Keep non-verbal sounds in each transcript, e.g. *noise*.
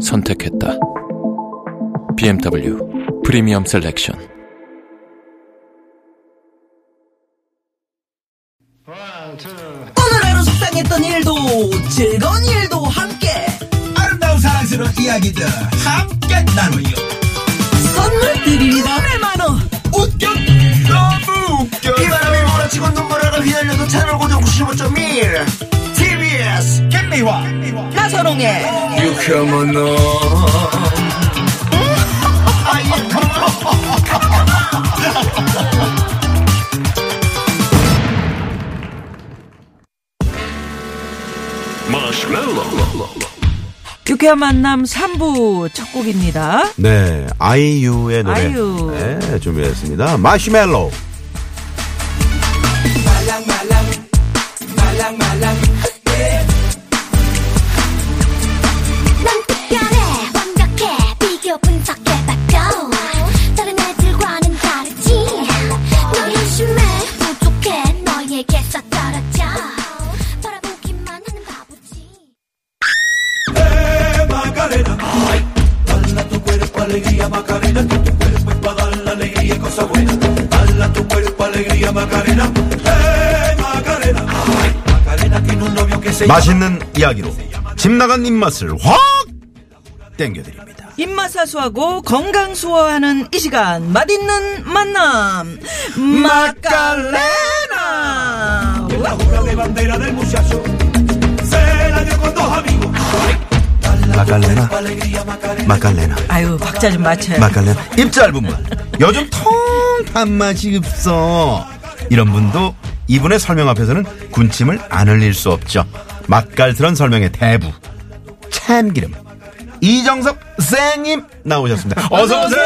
선택했다. BMW 프리미엄 셀렉션. 오늘 하루 속상했던 일도 즐거운 일도 함께. 아름다운 사랑스러운 이야기들 함께 나누요. 선물 드립니다. 100만원. 웃겨? 너무 웃겨. 비바람이 몰아치고 눈물을 휘날려도 채널 고정 95.1 TBS 김미화 나선홍의 유쾌한 너 유쾌한 만남 3부 첫 곡입니다 네, 아이유의 노래 아이유. 네, 준비했습니다. 마시멜로. 난 맛있는 이야기로 집 나간 입맛을 확 땡겨드립니다. 입맛 사수하고 건강 수호하는 이 시간 맛있는 만남 맛깔레나 마갈레나, 마갈레나, 아유 박자 좀 맞춰요 마갈레나. 입 짧은 분. 요즘 통 단맛이 없어. 이런 분도 이분의 설명 앞에서는 군침을 안 흘릴 수 없죠. 맛깔스런 설명의 대부. 참기름. 이정석 생님 나오셨습니다. *laughs* 어서 오세요.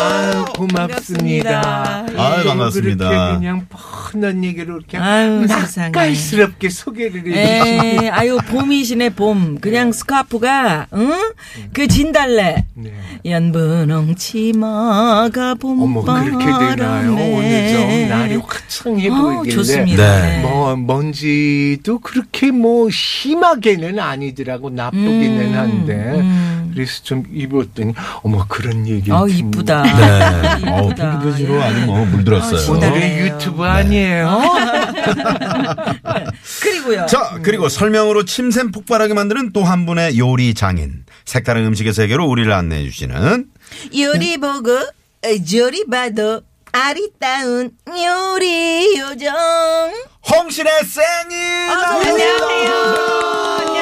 아유, 고맙습니다. 반갑습니다. 아유, 반갑습니다. 그렇게 그냥 뻔한 얘기를 이렇게 아유. 낯깔스럽게 소개를. 에 아유 봄이시네 봄 그냥 스카프가 응 그 진달래 네. 연분홍 치마가 어머, 그렇게 되나요? 오늘 좀 날이 화창해 어, 보이길래. 좋습니다. 네. 뭐, 먼지도 그렇게 뭐 심하게는 아니더라고. 나쁘기는 음, 한데. 음. 그래서 좀 입었더니, 어머, 그런 얘기. *laughs* 어 이쁘다 네. 어우, 이쁘다. 핑크빛으로 아주 뭐 물들었어요. 아, 오늘은 네. 유튜브 아니에요? *laughs* 그리고요 자, 그리고 설명으로 침샘 폭발하게 만드는 또 한 분의 요리 장인. 색다른 음식의 세계로 우리를 안내해 주시는 요리 보고 저리 봐도 아리따운 요리 요정 홍실의 생이 안녕하세요.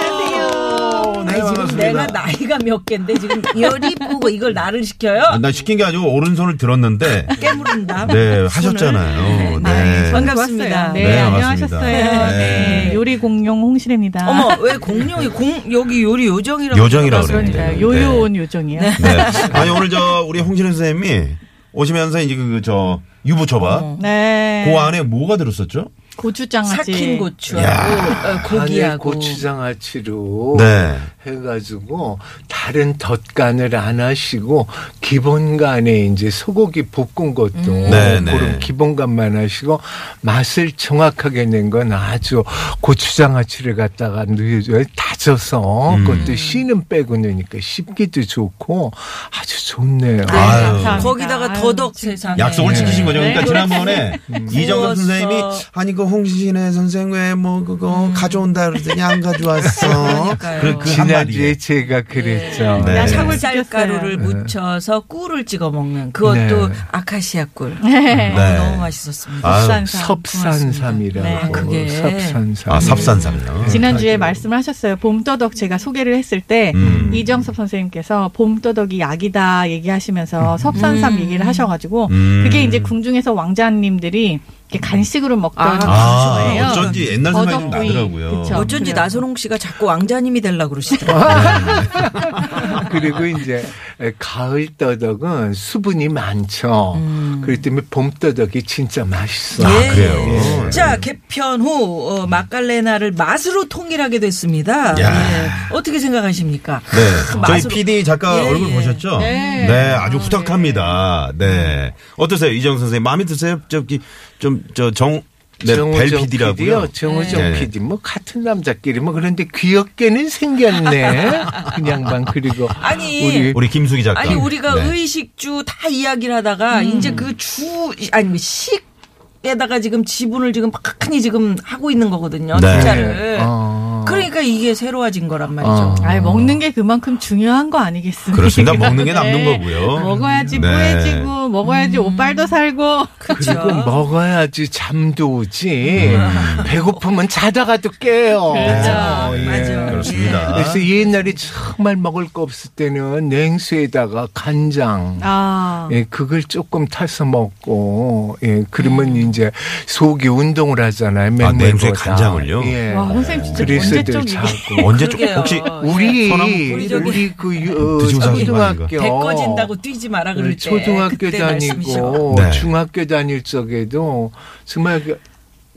내가 나이가 몇 갠데 지금 요리 보고 이걸 나를 시켜요 아, 나 시킨 게 아니고 오른손을 들었는데 깨무른다 네. 하셨잖아요. 네. 네. 반갑습니다 네, 네, 안녕하셨어요. 네. 네. 요리 공룡 홍실입니다. 어머 왜 공룡이 공 여기 요리 요정이라고 요정이라고. 그러니까요. 네. 요요온 요정이요. 네. *laughs* 아니 오늘 저 우리 홍실의 선생님이 오시면서 이제 그 저 유부초밥 네. 그 안에 뭐가 들었었죠? 고추장아찌. 삭힌 고추하고 야. 어, 고기하고 고추장아찌로 네. 해가지고 다른 덧간을 안 하시고 기본간에 이제 소고기 볶은 것도 네, 네. 그런 기본간만 하시고 맛을 정확하게 낸 건 아주 고추장아찌를 갖다가 넣어줘요 다져서 음. 그것도 씨는 빼고 넣으니까 씹기도 좋고 아주 좋네요. 네. 거기다가 더덕 세상에 약속을 지키신 거죠. 그러니까 네. 지난번에 *laughs* 이정섭. 선생님이 아니 그 홍신의 선생 왜 뭐 그거 가져온다 그러더니 안 가져왔어. 그러니까요. 그, 그 지난주에 한마디에. 제가 그랬죠. 네. 나 삭을 쌀가루를 네. 묻혀서 꿀을 찍어 먹는 그것도 네. 아카시아 꿀 네. 네. 너무 맛있었습니다. 섭산삼. 섭산삼이라고 네. 그게. 섭산삼. 아 섭산삼이요. 지난주에 말씀하셨어요. 봄떠덕 제가 소개를 했을 때 음. 이정섭 선생님께서 봄떠덕이 약이다 얘기하시면서 섭산삼 음. 얘기를 하셔가지고 음. 그게 이제 궁중에서 왕자님들이 이렇게 간식으로 먹던 아, 아 거예요. 어쩐지 옛날 생각이. 나더라고요. 그쵸. 어쩐지 그래요. 나선홍 씨가 자꾸 왕자님이 되려고 그러시더라고요. *laughs* *laughs* 그리고 이제 가을 떠덕은 수분이 많죠. 그렇기 때문에 봄 떠덕이 진짜 맛있어. 예. 그래요? 자, 개편 후 어, 마칼레나를 맛으로 통일하게 됐습니다. 야. 예. 어떻게 생각하십니까? 네. 저희 맛으로- PD 작가 예, 얼굴 예. 보셨죠? 네. 아주 후덕합니다. 네. 어떠세요? 이정 선생님. 마음에 드세요? 저기, 좀, 저, 정, 네, 벨 정우정 PD라고요. 정우정 네. PD 뭐 같은 남자끼리 뭐 그런데 귀엽게는 생겼네. *laughs* 그냥 방 그리고 아니, 우리 우리 김수기 작가. 아니 우리가 네. 의식주 다 이야기를 하다가 이제 그 주 아니 식 에다가 지금 지분을 지금 많이 지금 하고 있는 거거든요. 네. 투자를. 어. 그러니까 이게 새로워진 거란 말이죠. 어. 아, 먹는 게 그만큼 중요한 거 아니겠습니까? 그렇습니다. 먹는 게 *laughs* 남는 네. 거고요. 먹어야지 네. 뿌해지고 먹어야지 옷빨도 살고. 그리고 먹어야지 잠도 오지. 음. 배고프면 자다가도 깨요. 그렇죠. 예. 맞아. 그렇습니다. 그래서 옛날에 정말 먹을 거 없을 때는 냉수에다가 간장. 아. 예, 그걸 조금 타서 먹고, 예, 그러면 음. 이제 속이 운동을 하잖아요. 아. 냉수에 간장을요? 예. 와, 선생님 진짜 그래서들 이게. 자고. 언제 좀. 혹시 우리, 소나무 우리, 저기 그, 어, 사신 거 초등학교. 배 꺼진다고 뛰지 마라 그럴 때 초등학교 다니고. 네. 중학교 다닐 적에도 정말 그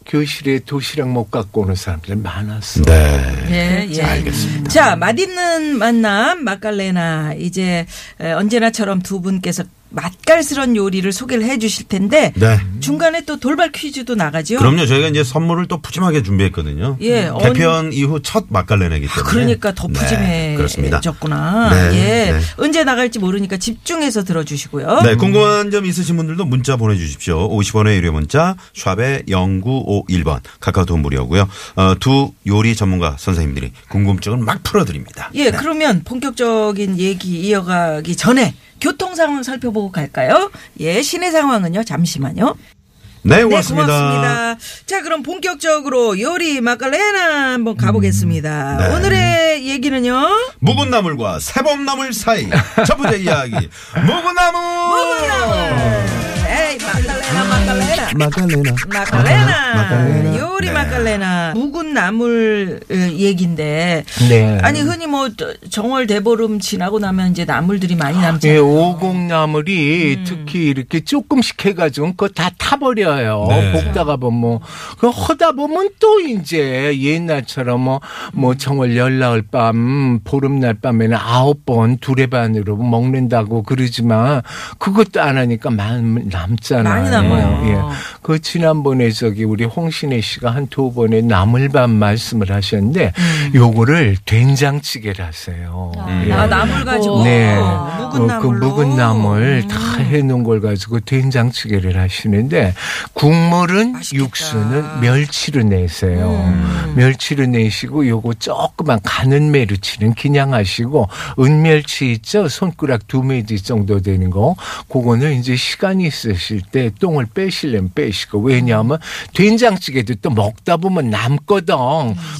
교실에 도시락 못 갖고 오는 사람들 많았어. 네. 예, 예. 알겠습니다. 자, 맛있는 만남 마칼레나 이제 에, 언제나처럼 두 분께서 맛깔스런 요리를 소개를 해 주실 텐데 네. 중간에 또 돌발 퀴즈도 나가죠. 그럼요. 저희가 이제 선물을 또 푸짐하게 준비했거든요. 예, 언- 개편 이후 첫 맛깔레내기 때문에. 그러니까 더 네. 푸짐해졌구나. 네, 예. 네. 언제 나갈지 모르니까 집중해서 들어주시고요. 네, 궁금한 점 있으신 분들도 문자 보내주십시오. 50원의 유료 문자, 샵의 0951번, 카카오톡 무료고요. 어, 두 요리 전문가 선생님들이 궁금증을 막 풀어드립니다. 예, 그러면 본격적인 얘기 이어가기 전에 교통 상황 살펴보고 갈까요? 예, 시내 상황은요. 잠시만요. 네, 네, 고맙습니다. 고맙습니다. 자, 그럼 본격적으로 요리 마칼레나 한번 가보겠습니다. 네. 오늘의 얘기는요. 묵은 나물과 새봄 나물 사이. 첫 번째 이야기. *laughs* 묵은 나물! 에이, 마칼레나, 마칼레나. 마칼레나. 마칼레나. 마칼레나. 요리 네. 마칼레나. 묵은 나물 어, 얘기인데. 네. 아니, 흔히 뭐 정월 대보름 지나고 나면 이제 나물들이 많이 예, 남잖아요. 오곡 나물이 음. 특히 이렇게 조금씩 해가지고 그거 다 타버려요. 네. 볶다가 보면 뭐, 그 하다 보면 또 이제 옛날처럼 뭐, 뭐 정월 열나흘 밤, 보름날 밤에는 아홉 번 두레반으로 먹는다고 그러지만 그것도 안 하니까 많, 남잖아요. 많이 남아요. 예. 그 지난번에 저기 우리 홍신혜 씨가 한 두 번에 나물밥 말씀을 하셨는데 요거를 된장찌개를 하세요. 예. 아, 나물 가지고. 네. 묵은 그, 그. 묵은 나물 음. 다 해놓은 걸 가지고 된장찌개를 하시는데 국물은 맛있겠다. 육수는 멸치로 내세요. 음. 멸치로 내시고 요거 조그만 가는 메르치는 그냥 하시고 은멸치 있죠? 손가락 두 메디 정도 되는 거. 그거는 이제 시간이 있으실 때 똥을 빼시려면 빼시고 왜냐하면 된장찌개도 또 먹다 보면 남거든.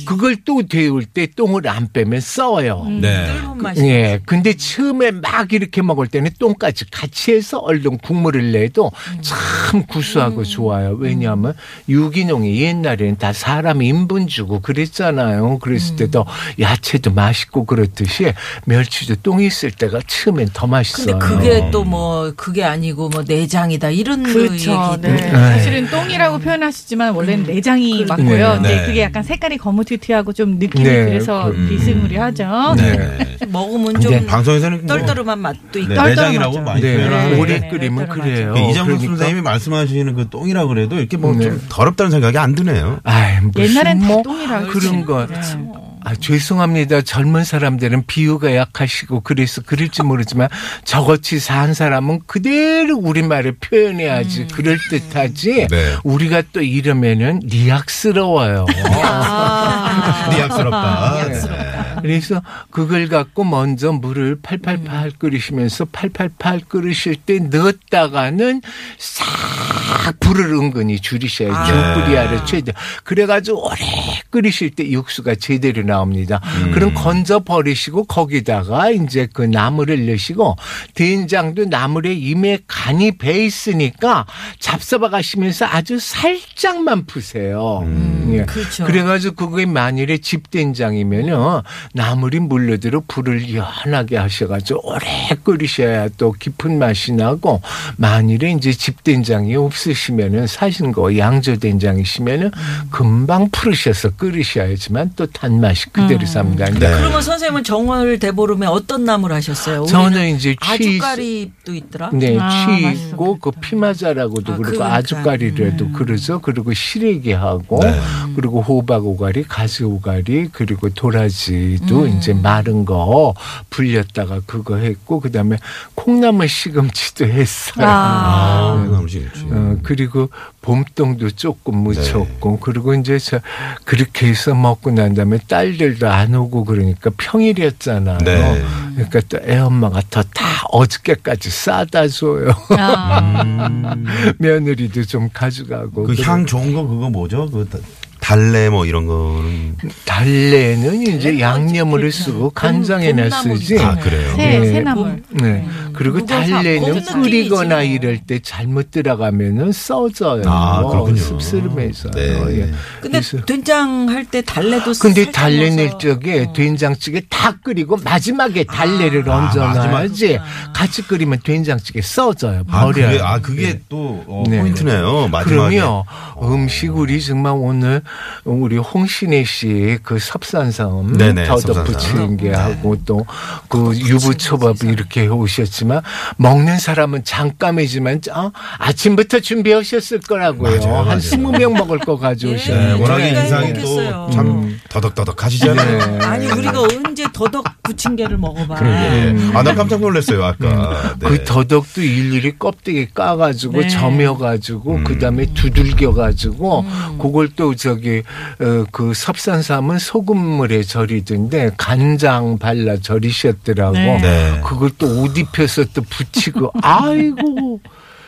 그걸 또 데울 때 똥을 안 빼면 써요. 네. 뜰은 맛이. 예. 근데 처음에 막 이렇게 먹을 때는 똥까지 같이 해서 얼른 국물을 내도 참 구수하고 좋아요. 왜냐하면 유기농이 옛날에는 다 사람 인분 주고 그랬잖아요. 그랬을 때도 야채도 맛있고 그렇듯이 멸치도 똥이 있을 때가 처음엔 더 맛있어요. 근데 그게 또 뭐 그게 아니고 뭐 내장이다 이런 그렇죠. 그 네. 사실은 똥이라고 표현하시지만 원래는 내장이 맞고요. 네. 네. 그게 약간 색깔이 거무튀튀하고 좀 느낌이 네. 그래서 음. 비스무리하죠. 네. 먹으면 좀 방송에서는 뭐 떨떠름한 맛도 있고 네. 내장이라고 많이 네. 표현하는데 오래 네, 끓이면 네, 그래요. 그 이장국 그러니까. 선생님이 말씀하시는 그 똥이라 그래도 이렇게 뭐좀 네. 더럽다는 생각이 안 드네요. 아이, 옛날엔 다뭐 똥이라고 그런 거. 아, 죄송합니다. 젊은 사람들은 비유가 약하시고 그래서 그럴지 모르지만 저같이 산 사람은 그대로 우리말을 표현해야지 그럴 듯하지. 네. 우리가 또 이러면은 리약스러워요. 아. *laughs* 리약스럽다. 네. 그래서 그걸 갖고 먼저 물을 팔팔팔 끓이시면서 팔팔팔 끓으실 때 넣었다가는 싹 불을 은근히 줄이셔야죠. 아. 뿌리 아래 최대. 그래가지고 오래 끓이실 때 육수가 제대로 나옵니다. 음. 그럼 건져 버리시고 거기다가 이제 그 나물을 넣으시고 된장도 나물에 이미 간이 배 있으니까 잡숴봐 가시면서 아주 살짝만 푸세요. 예. 그렇죠. 그래가지고 그게 만일에 집된장이면은 나물이 물려들어 불을 연하게 하셔가지고 오래 끓이셔야 또 깊은 맛이 나고 만일에 이제 집된장이 없으시면은 사신 거 양조 된장이시면은 금방 풀으셔서 끓이셔야지만 또 단맛이 그대로 삽니다. 근데 네. 그러면 선생님은 정월 대보름에 어떤 나물 하셨어요? 저는 이제 취 아주까리도 있더라. 네, 아, 취 맛있어 있고 그 피마자라고도 아, 그러고 그러니까. 아주까리라도 그러죠. 그리고 시래기하고 네. 그리고 호박 오가리, 가지 오가리 그리고 도라지 도 음. 이제 마른 거 불렸다가 그거 했고 그다음에 콩나물 시금치도 *laughs* 했어요. 아. 아, 그렇지. 어, 그리고 봄동도 조금 묻혔고 네. 그리고 이제 저 그렇게 해서 먹고 난 다음에 딸들도 안 오고 그러니까 평일이었잖아요. 네. 그러니까 또 애 엄마가 더 다 어저께까지 싸다 줘요. 아. *laughs* 며느리도 좀 가져가고. 그 향 좋은 거 그거 뭐죠? 그 다- 달래 뭐 이런 거는 달래는 이제 양념으로 그렇죠. 쓰고 간장에나 봄나물이 쓰지. 아 그래요. 새, 네. 새나물. 네. 그리고 달래는 봄 끓이거나. 이럴 때 잘못 들어가면은 써져요. 아, 그렇군요. 씁쓸해서. 네. 예. 근데 된장 할 때 달래도 근데 살짝 달래 낼 넣어서. 적에 어. 된장찌개 다 끓이고 마지막에 달래를 아, 얹어놔야지 같이 끓이면 된장찌개 써져요. 아 버려요. 그게 아 그게 또 어, 네. 포인트네요. 마지막에. 그럼요. 음식 우리 정말 오늘 우리 홍신혜 씨 그 섭산섬 네네, 더덕 섭산섬. 부치는 게 네. 하고 또 그 유부초밥 이렇게 해 오셨지만 먹는 사람은 잠깐이지만 어? 아침부터 준비하셨을 거라고요. 맞아요, 한 맞아요. 스무 명 먹을 거 네, 가져오셨는데. 워낙에 우리가 인상이. 또 참 더덕더덕 하시잖아요. 네. 아니 우리가 언제 더덕 부침개를 먹어봐. 예. 아, 나 깜짝 놀랐어요, 아까. 네. 그 더덕도 일일이 껍데기 까가지고 네. 점여가지고 음. 그다음에 두들겨가지고 그걸 또 저기 어, 그 섭산삼은 소금물에 절이던데 간장 발라 절이셨더라고. 네. 네. 그걸 또 옷 입혀서 또 붙이고 아이고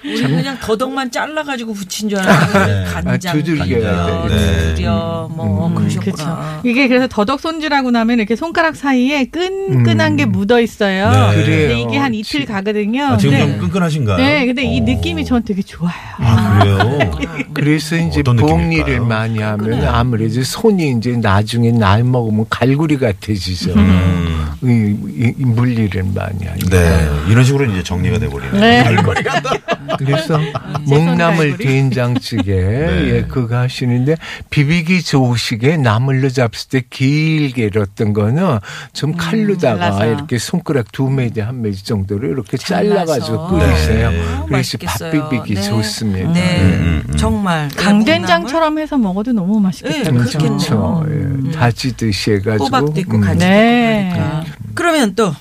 우리 그냥 더덕만 잘라가지고 부친 줄 알았는데 네. 간장 아, 두들겨야 간장, 돼. 두드려 뭐 음, 그렇죠. 그러셨구나. 이게 그래서 더덕 손질하고 나면 이렇게 손가락 사이에 끈끈한 음. 게 묻어 있어요. 네. 그래요. 근데 이게 한 이틀 가거든요. 아, 지금 네. 좀 끈끈하신가요? 네, 근데 이 어. 느낌이 전 되게 좋아요. 아, 그래요? *laughs* 그래서 이제 어떤 복리를 느낌일까요? 많이 하면 아무래도 손이 이제 나중에 날 먹으면 갈구리 같아지죠. 음. 이, 이- 이 물리를 많이 하니까. 네. 이런 식으로 이제 정리가 돼버리네. 네. *laughs* 그래서 아, 목나물 갈고리? 된장찌개 *laughs* 네. 예 그거 하시는데 비비기 좋으시게 나물로 잡을 때 길게 잃었던 거는 좀 칼로다가 잘라서. 이렇게 손가락 두 매지 한 매지 정도로 이렇게. 잘라가지고 끓이세요. 네. 그래서 밥. 비비기 네. 좋습니다. 네, 음, 음. 정말 강된장처럼 해서 먹어도 너무 맛있겠다. 네? 그렇죠. 음. 예. 다지듯이 해가지고. 호박도 있고 음. 가지도 네. 그러니까. 그러면 또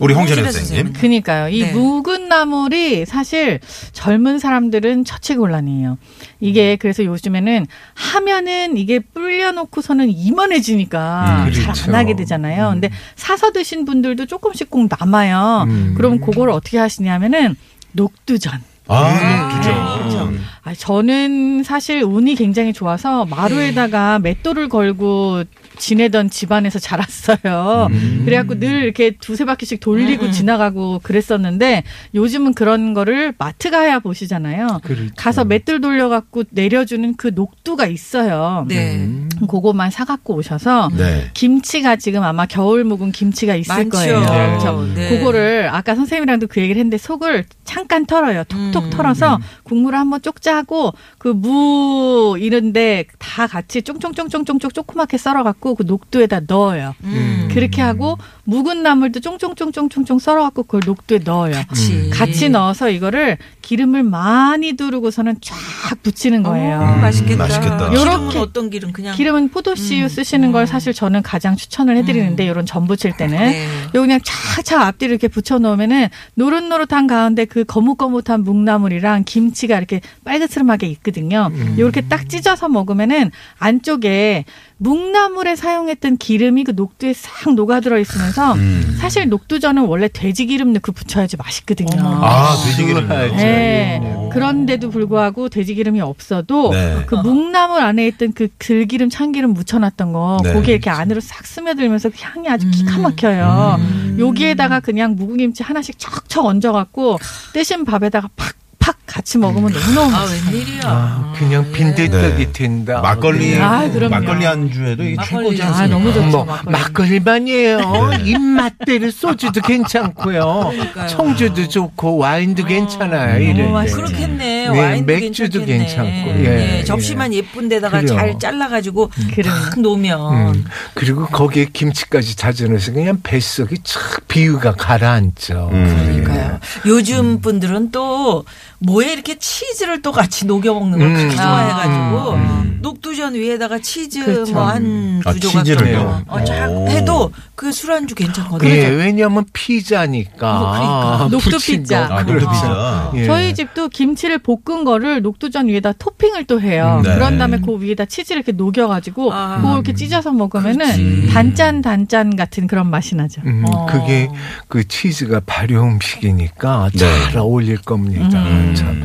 우리 홍진혜 홍진혜 선생님. 선생님. 그니까요. 이 네. 묵은 나물이 사실 젊은 사람들은 처치곤란이에요. 이게 그래서 요즘에는 하면은 이게 불려놓고서는 이만해지니까 음, 잘 그렇죠. 안 하게 되잖아요. 근데 사서 드신 분들도 조금씩 꼭 남아요. 음. 그럼 그걸 어떻게 하시냐면은 녹두전. 아, 그렇죠. 그죠. 아, 저는 사실 운이 굉장히 좋아서 마루에다가 맷돌을 걸고 지내던 집안에서 자랐어요. 그래갖고 늘 이렇게 두세 바퀴씩 돌리고 지나가고 그랬었는데 요즘은 그런 거를 마트 가야 보시잖아요. 그렇죠. 가서 맷돌 돌려갖고 내려주는 그 녹두가 있어요. 네. 음. 그거만 사갖고 오셔서 네. 김치가 지금 아마 겨울 묵은 김치가 있을 많죠. 거예요. 네. 그렇죠? 네. 그거를 아까 선생님이랑도 그 얘기를 했는데 속을 잠깐 털어요. 톡톡 음. 털어서 국물을 한번 쪽자 하고 그 무 이런데 다 같이 쫑쫑쫑쫑쫑쫑 조그맣게 썰어갖고 그 녹두에다 넣어요. 음. 그렇게 하고 묵은 나물도 쫑쫑쫑쫑쫑쫑 썰어갖고 그걸 녹두에 넣어요. 같이 같이 넣어서 이거를 기름을 많이 두르고서는 쫙 붙이는 거예요. 어, 맛있겠다. 맛있겠다. 기름은 요렇게 어떤 기름 그냥 기름은 포도씨유 음. 쓰시는 걸 사실 저는 가장 추천을 해드리는데 이런 전 부칠 때는 네. 요 그냥 착착 앞뒤로 이렇게 붙여놓으면은 노릇노릇한 가운데 그 거뭇거뭇한 묵나물이랑 김치가 이렇게 빨그스름하게 있거든요. 요렇게 딱 찢어서 먹으면은 안쪽에 묵나물에 사용했던 기름이 그 녹두에 싹 녹아들어 있으면 서 음. 사실 녹두전은 원래 돼지 기름 넣고 부쳐야지 맛있거든요. 아, 돼지 기름. 네. 그런데도 불구하고 돼지 기름이 없어도 네. 그 묵나물 안에 있던 그 들기름 참기름 묻혀놨던 거 네. 고기에 이렇게 안으로 싹 스며들면서 그 향이 아주 기가 막혀요. 여기에다가 그냥 묵은김치 하나씩 척척 얹어갖고 뜨신 밥에다가 팍 팍 같이 먹으면 너무너무 아, 맛있어요. 웬일이야. 아, 그냥 빈대떡이 네. 된다. 막걸리 아, 그럼요. 막걸리 안주에도 이게 막걸리 최고지 아, 않습니까? 너무 좋죠. 뭐 막걸리. 막걸리만이에요. 입맛대로 소주도 괜찮고요. 그러니까요. 청주도 좋고 와인도 괜찮아요. 이럴 때. 맛있죠. 그렇겠네. 네, 와인도 맥주도 괜찮겠네. 괜찮고, 예, 예, 예. 접시만 예쁜 데다가 그래요. 잘 잘라가지고. 탁 놓으면 음, 그리고 거기에 김치까지 자주 넣어서 그냥 뱃속이 착 비위가 가라앉죠. 음. 그러니까요. 요즘 분들은 또 뭐에 이렇게 치즈를 또 같이 녹여 먹는 걸 음. 그렇게 좋아해가지고 음. 녹두전 위에다가 치즈 그렇죠. 뭐한두 아, 조각 치즈를요? 정도 어, 쫙 오. 해도 그 술안주 괜찮거든요. 예, 왜냐하면 피자니까. 어, 그러니까. 녹두 피자. 거. 아, 그렇죠. 피자. 예. 저희 집도 김치를 볶은 거를 녹두전 위에다 토핑을 또 해요. 음, 네. 그런 다음에 그 위에다 치즈를 이렇게 녹여가지고 아. 그걸 이렇게 찢어서 먹으면은 그렇지. 단짠 단짠 같은 그런 맛이 나죠. 음, 어. 그게 그 치즈가 발효 음식이니까 네. 잘 어울릴 겁니다. 음. 참.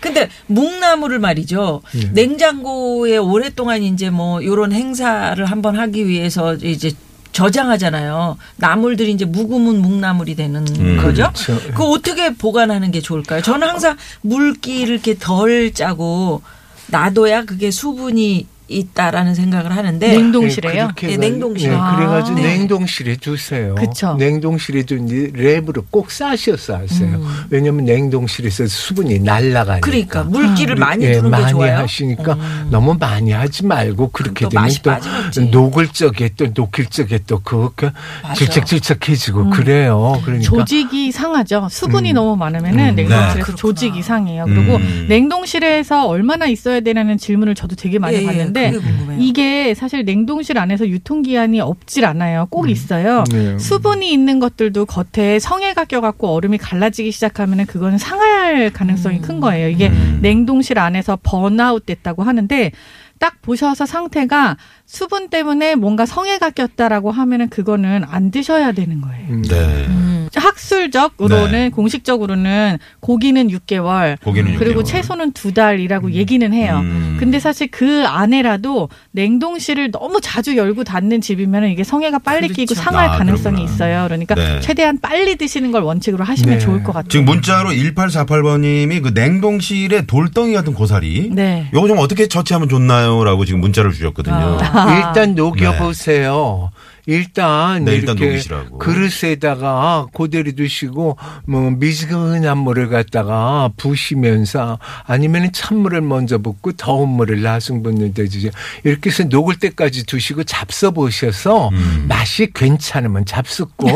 근데 묵나물을 말이죠. 예. 냉장고에 오랫동안 이제 뭐 요런 행사를 한번 하기 위해서 이제 저장하잖아요. 나물들이 이제 묵으면 묵나물이 되는 음. 거죠. 그렇죠. 그 어떻게 보관하는 게 좋을까요? 저는 항상 물기를 이렇게 덜 짜고 놔둬야 그게 수분이 있다라는 생각을 하는데 냉동실에요? 그렇게 예, 냉동실. 예, 그래가지고 아. 네. 냉동실에 두세요. 그쵸. 냉동실에 둔지 랩으로 꼭 싸셔서 하세요. 음. 왜냐하면 냉동실에서 수분이 날라가니까. 그러니까 물기를 우리- 많이 예, 두는 게 많이 좋아요. 하시니까 음. 너무 많이 하지 말고 그렇게 또 되면 또 빠지겠지. 녹을 적에 또 녹일 적에 또 그렇게. 질척질척해지고 음. 그래요. 그러니까 조직이 상하죠. 수분이 음. 너무 많으면은 음. 냉동실에서 네. 조직이 상해요. 그리고 음. 냉동실에서 얼마나 있어야 되냐는 질문을 저도 되게 많이 예, 예, 받는데 그게 궁금해요. 이게 사실 냉동실 안에서 유통기한이 없질 않아요. 꼭 있어요. 네. 수분이 있는 것들도 겉에 성에가 껴갖고 얼음이 갈라지기 시작하면은 그거는 상할 가능성이 큰 거예요. 이게 음. 냉동실 안에서 번아웃 됐다고 하는데 딱 보셔서 상태가 수분 때문에 뭔가 성에가 꼈다라고 하면은 그거는 안 드셔야 되는 거예요. 음. 네. 음. 학술적으로는 네. 공식적으로는 고기는 6개월 고기는 그리고 6개월. 채소는 두 달이라고 얘기는 해요. 음. 근데 사실 그 안에라도 냉동실을 너무 자주 열고 닫는 집이면 이게 성에가 빨리 그렇죠. 끼고 상할 아, 가능성이 그렇구나. 있어요. 그러니까 네. 최대한 빨리 드시는 걸 원칙으로 하시면 네. 좋을 것 같아요. 지금 문자로 1848번님이 그 냉동실에 돌덩이 같은 고사리. 네. 요거 좀 어떻게 처치하면 좋나요? 라고 지금 문자를 주셨거든요. 일단 녹여보세요. 일단 네, 일단 이렇게 녹이시라고. 그릇에다가 고대로 두시고 뭐 미지근한 물을 갖다가 부시면서 아니면 찬물을 먼저 붓고 더운 물을 나중 붓는 데 주죠. 이렇게 해서 녹을 때까지 두시고 잡숴 보셔서 음. 맛이 괜찮으면 잡숫고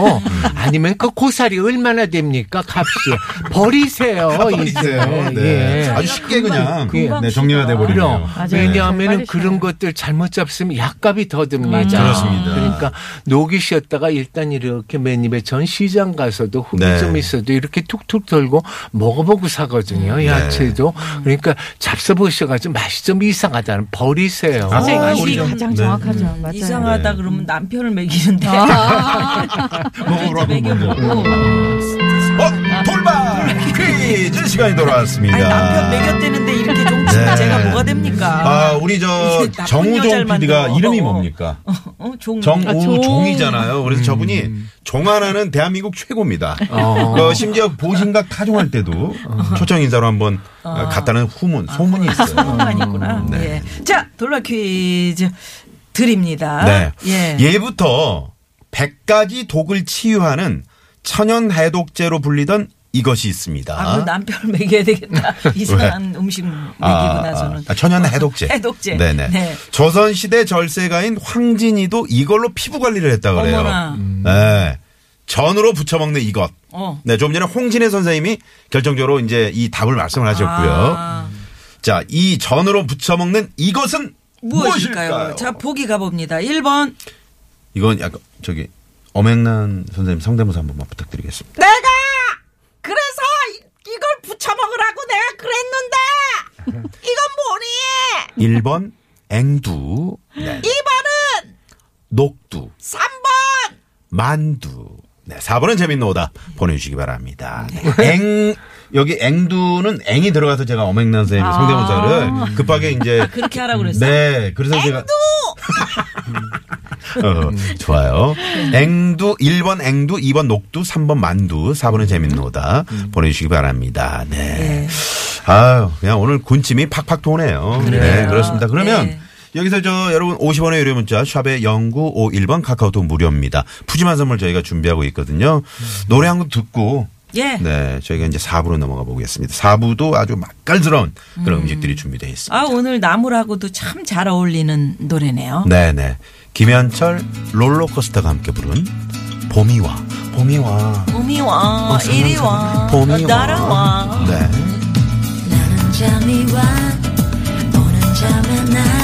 아니면 그 고사리 얼마나 됩니까 값이 버리세요 이제 버리세요. 네. 예. 아주 쉽게 그냥 금방 네, 정리가. 돼버리네요. 왜냐하면 그런. 것들 잘못 잡으면 약값이 더 듭니다. 맞아요. 그렇습니다. 그러니까 녹이셨다가 일단 이렇게 맨입에 전 시장 가서도 흙이 네. 좀 있어도 이렇게 툭툭 털고 먹어보고 사거든요. 네. 야채도. 그러니까 잡숴보셔가지고 맛이 좀 이상하다는 버리세요. 아, 우리 맛이 좀- 가장 네. 정확하죠. 음, 맞아요. 이상하다 네. 그러면 남편을 먹이는데 *laughs* 먹어보라고 먹여보고 어, 돌발 퀴즈 시간이 돌아왔습니다. 아니 남편 먹였대는데 이렇게 좀 네. 제가 뭐가 됩니까? 아, 우리 저 이게 나쁜 정우종 여자를 PD가 만들어. 이름이 뭡니까? 어, 종. 아, 종. 정우종이잖아요. 그래서 저분이 종 하나는 대한민국 최고입니다. 어. 그 심지어 보신각 타종할 때도 초청 인사로 한번 갔다는 후문, 소문이 있어요. 소문만 있구나. 네. 예. 자, 돌발 퀴즈 드립니다. 네. 예. 예부터 100가지 독을 치유하는 천연 해독제로 불리던 이것이 있습니다. 아, 그 남편을 먹여야 되겠다. *laughs* 이상한 음식 먹이고 나서는. 아, 천연 해독제. 해독제. 네네. 네. 조선 시대 절세가인 황진이도 이걸로 피부 관리를 했다 그래요. 어머나. 네. 전으로 부쳐 먹는 이것. 어. 네, 좀 전에 홍진혜 선생님이 결정적으로 이제 이 답을 말씀을 하셨고요. 아, 자, 이 전으로 부쳐 먹는 이것은 무엇일까요? 무엇일까요? 자, 보기 가봅니다. 1번. 이건 약간 저기 엄앵란 선생님 성대모사 한 번만 부탁드리겠습니다. 내가 그래서 이- 이걸 부쳐 먹으라고 내가 그랬는데 이건 뭐니? 1번 앵두. 네. 2번은 녹두. 3번 만두. 네, 4번은 재밌는 오답 보내주시기 바랍니다. 네. 앵, 여기 앵두는 앵이 들어가서 제가 엄앵란 선생님 아. 성대모사를 급하게 이제. 그렇게 하라고 그랬어요. 네, 그래서 제가. *laughs* 어, 좋아요. 앵두 1번 앵두 2번 녹두 3번 만두 4번은 재밌노다 보내주시기 바랍니다. 네. 아유 그냥 오늘 군침이 팍팍 도네요. 네 그렇습니다. 그러면 네. 여기서 저 여러분 50원의 유료 문자 샵의 0951번 카카오톡 무료입니다. 푸짐한 선물 저희가 준비하고 있거든요. 노래 한 곡 듣고 예. 네 저희가 이제 4부로 넘어가 보겠습니다. 4부도 아주 맛깔스러운 그런 음. 식들이 준비되어 있습니다. 아 오늘 나무라고도 참 잘 어울리는 노래네요. 네 네. 김현철 롤러코스터가 함께 부른 봄이 와. 봄이 와. 봄이 와 이리 와 봄이 와. 따라와 네. 나는 잠이 와 오는 잠에 나